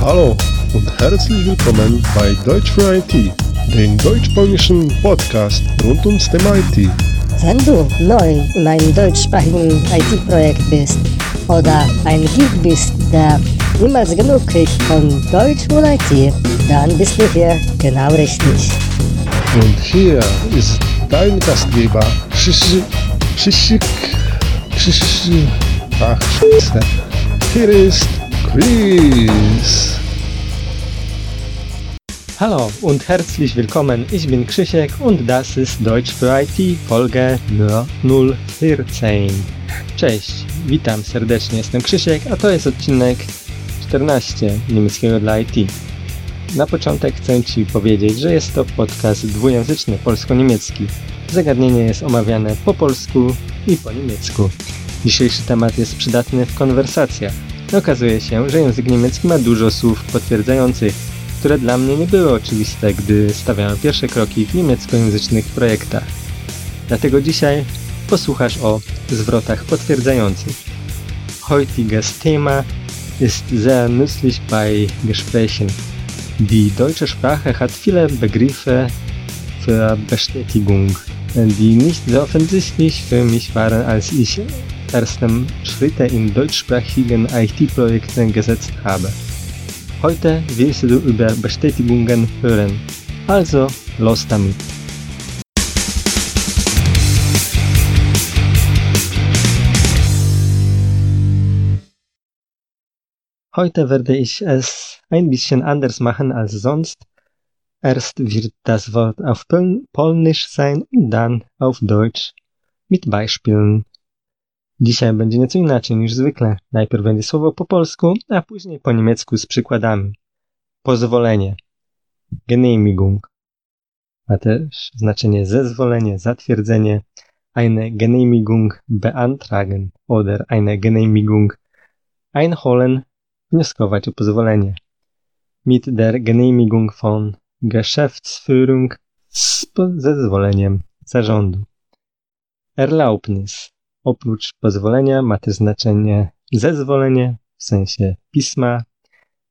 Hallo und herzlich willkommen bei Deutsch für IT, den deutsch-polnischen Podcast rund ums Thema IT. Wenn du neu in einem deutschsprachigen IT-Projekt bist oder ein Geek bist, der niemals genug kriegt von Deutsch und IT, dann bist du hier genau richtig. Und hier ist dein Gastgeber, Shishi, Shishik, Shishi, ach, Scheiße. Hier ist Chris. Hallo und herzlich willkommen. Ich bin Krzysiek und das ist Deutsch für IT Folge Nummer 014. Cześć, witam serdecznie, jestem Krzysiek, a to jest odcinek 14 niemieckiego dla IT. Na początek chcę Ci powiedzieć, że jest to podcast dwujęzyczny polsko-niemiecki. Zagadnienie jest omawiane po polsku i po niemiecku. Dzisiejszy temat jest przydatny w konwersacjach. Okazuje się, że język niemiecki ma dużo słów potwierdzających, które dla mnie nie były oczywiste, gdy stawiałem pierwsze kroki w niemieckojęzycznych projektach. Dlatego dzisiaj posłuchasz o zwrotach potwierdzających. Heutiges Thema ist sehr nützlich bei Gesprächen. Die deutsche Sprache hat viele Begriffe für Bestätigung, die nicht so offensichtlich für mich waren, als ich erste Schritte in deutschsprachigen IT-Projekten gesetzt habe. Heute wirst du über Bestätigungen hören. Also, los damit! Heute werde ich es ein bisschen anders machen als sonst. Erst wird das Wort auf Pol Polnisch sein und dann auf Deutsch mit Beispielen. Dzisiaj będzie nieco inaczej niż zwykle. Najpierw będzie słowo po polsku, a później po niemiecku z przykładami. Pozwolenie. Genehmigung. Ma też znaczenie zezwolenie, zatwierdzenie. Eine Genehmigung beantragen oder eine Genehmigung einholen. Wnioskować o pozwolenie. Mit der Genehmigung von Geschäftsführung z zezwoleniem zarządu. Erlaubnis Oprócz pozwolenia ma też znaczenie zezwolenie, w sensie pisma.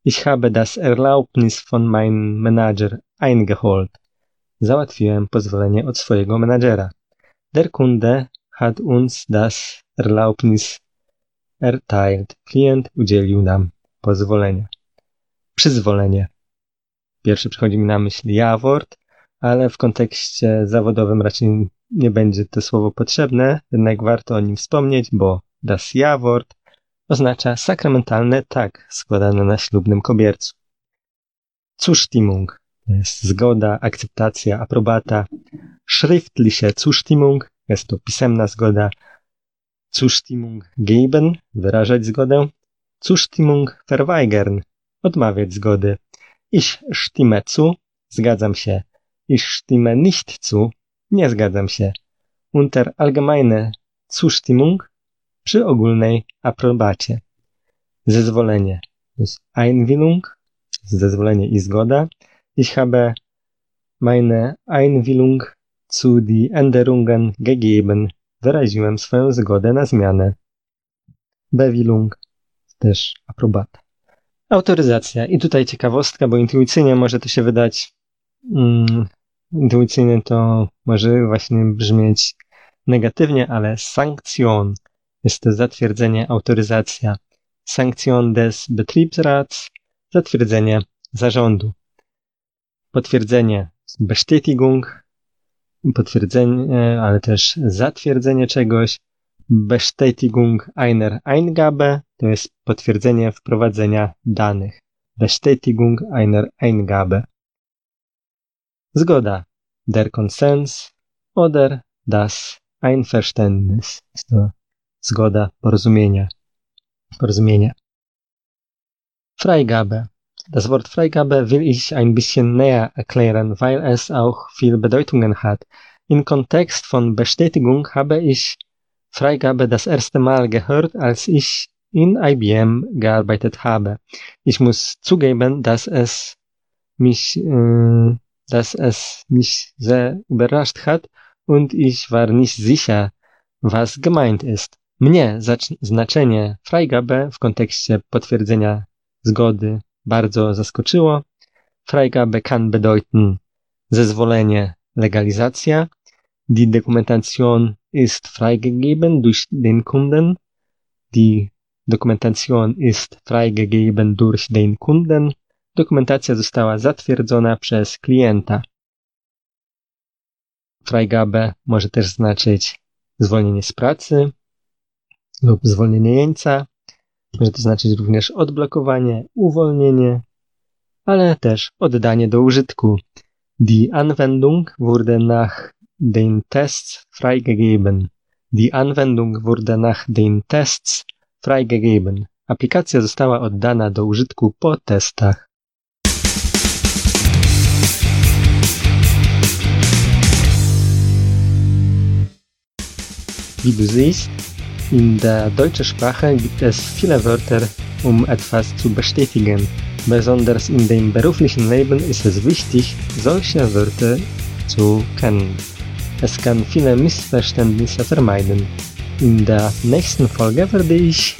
Ich habe das Erlaubnis von meinem Manager eingeholt. Załatwiłem pozwolenie od swojego menadżera. Der Kunde hat uns das Erlaubnis erteilt. Klient udzielił nam pozwolenia. Przyzwolenie. Pierwszy przychodzi mi na myśl jawort, ale w kontekście zawodowym raczej nie będzie to słowo potrzebne, jednak warto o nim wspomnieć, bo das Jawort oznacza sakramentalne tak składane na ślubnym kobiercu. Zustimmung to jest zgoda, akceptacja, aprobata. Schriftliche Zustimmung jest to pisemna zgoda. Zustimmung geben wyrażać zgodę. Zustimmung verweigern odmawiać zgody. Ich stimme zu zgadzam się. Ich stimme nicht zu nie zgadzam się. Unter allgemeine Zustimmung przy ogólnej aprobacie. Zezwolenie. To jest Einwilling, zezwolenie i zgoda. Ich habe meine Einwilling zu die Änderungen gegeben. Wyraziłem swoją zgodę na zmianę. Bewilung, też aprobata. Autoryzacja. I tutaj ciekawostka, bo intuicyjnie może to się wydać mm, intuicyjnie to może właśnie brzmieć negatywnie, ale sankcjon jest to zatwierdzenie, autoryzacja. Sankcjon des Betriebsrats, zatwierdzenie zarządu. Potwierdzenie, Bestätigung, potwierdzenie, ale też zatwierdzenie czegoś. Bestätigung einer Eingabe to jest potwierdzenie wprowadzenia danych. Bestätigung einer Eingabe. Zgoda. Der Konsens oder das Einverständnis. To zgoda, porozumienia. Porozumienie. Freigabe. Das Wort Freigabe will ich ein bisschen näher erklären, weil es auch viel Bedeutungen hat. Im Kontext von Bestätigung habe ich Freigabe das erste Mal gehört, als ich in IBM gearbeitet habe. Ich muss zugeben, dass es mich äh, dass es mich sehr überrascht hat und ich war nicht sicher, was gemeint ist. Mnie znaczenie Freigabe w kontekście potwierdzenia zgody bardzo zaskoczyło. Freigabe kann bedeuten Zezwolenie, Legalizacja. Die Dokumentation ist freigegeben durch den Kunden. Die Dokumentation ist freigegeben durch den Kunden. Dokumentacja została zatwierdzona przez klienta. Freigabe może też znaczyć zwolnienie z pracy lub zwolnienie jeńca. Może to znaczyć również odblokowanie, uwolnienie, ale też oddanie do użytku. Die Anwendung wurde nach den Tests freigegeben. Die Anwendung wurde nach den Tests freigegeben. Aplikacja została oddana do użytku po testach. Wie du siehst, in der deutschen Sprache gibt es viele Wörter, um etwas zu bestätigen. Besonders in dem beruflichen Leben ist es wichtig, solche Wörter zu kennen. Es kann viele Missverständnisse vermeiden. In der nächsten Folge werde ich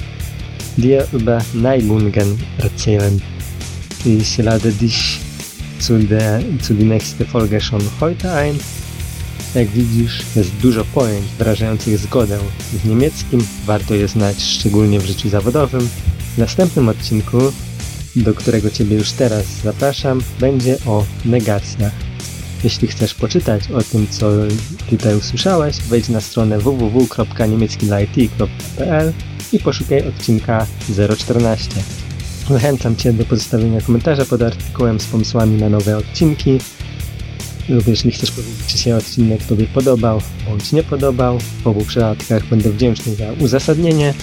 dir über Neigungen erzählen. Ich lade dich zu der, zu die nächste Folge schon heute ein. Jak widzisz, jest dużo pojęć wyrażających zgodę w niemieckim, warto je znać szczególnie w życiu zawodowym. W następnym odcinku, do którego Ciebie już teraz zapraszam, będzie o negacjach. Jeśli chcesz poczytać o tym, co tutaj usłyszałeś, wejdź na stronę www.niemieckidlit.pl i poszukaj odcinka 014. Zachęcam Cię do pozostawienia komentarza pod artykułem z pomysłami na nowe odcinki lub jeśli chcesz powiedzieć, czy się odcinek Tobie podobał bądź nie podobał. W obu przypadkach będę wdzięczny za uzasadnienie.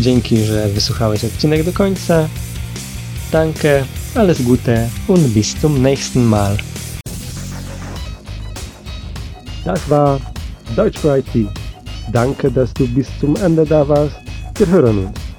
Dzięki, że wysłuchałeś odcinek do końca. Danke, alles Gute und bis zum nächsten Mal. Das war Deutsch IT. Danke, dass du bis zum Ende da warst. Wir hören uns.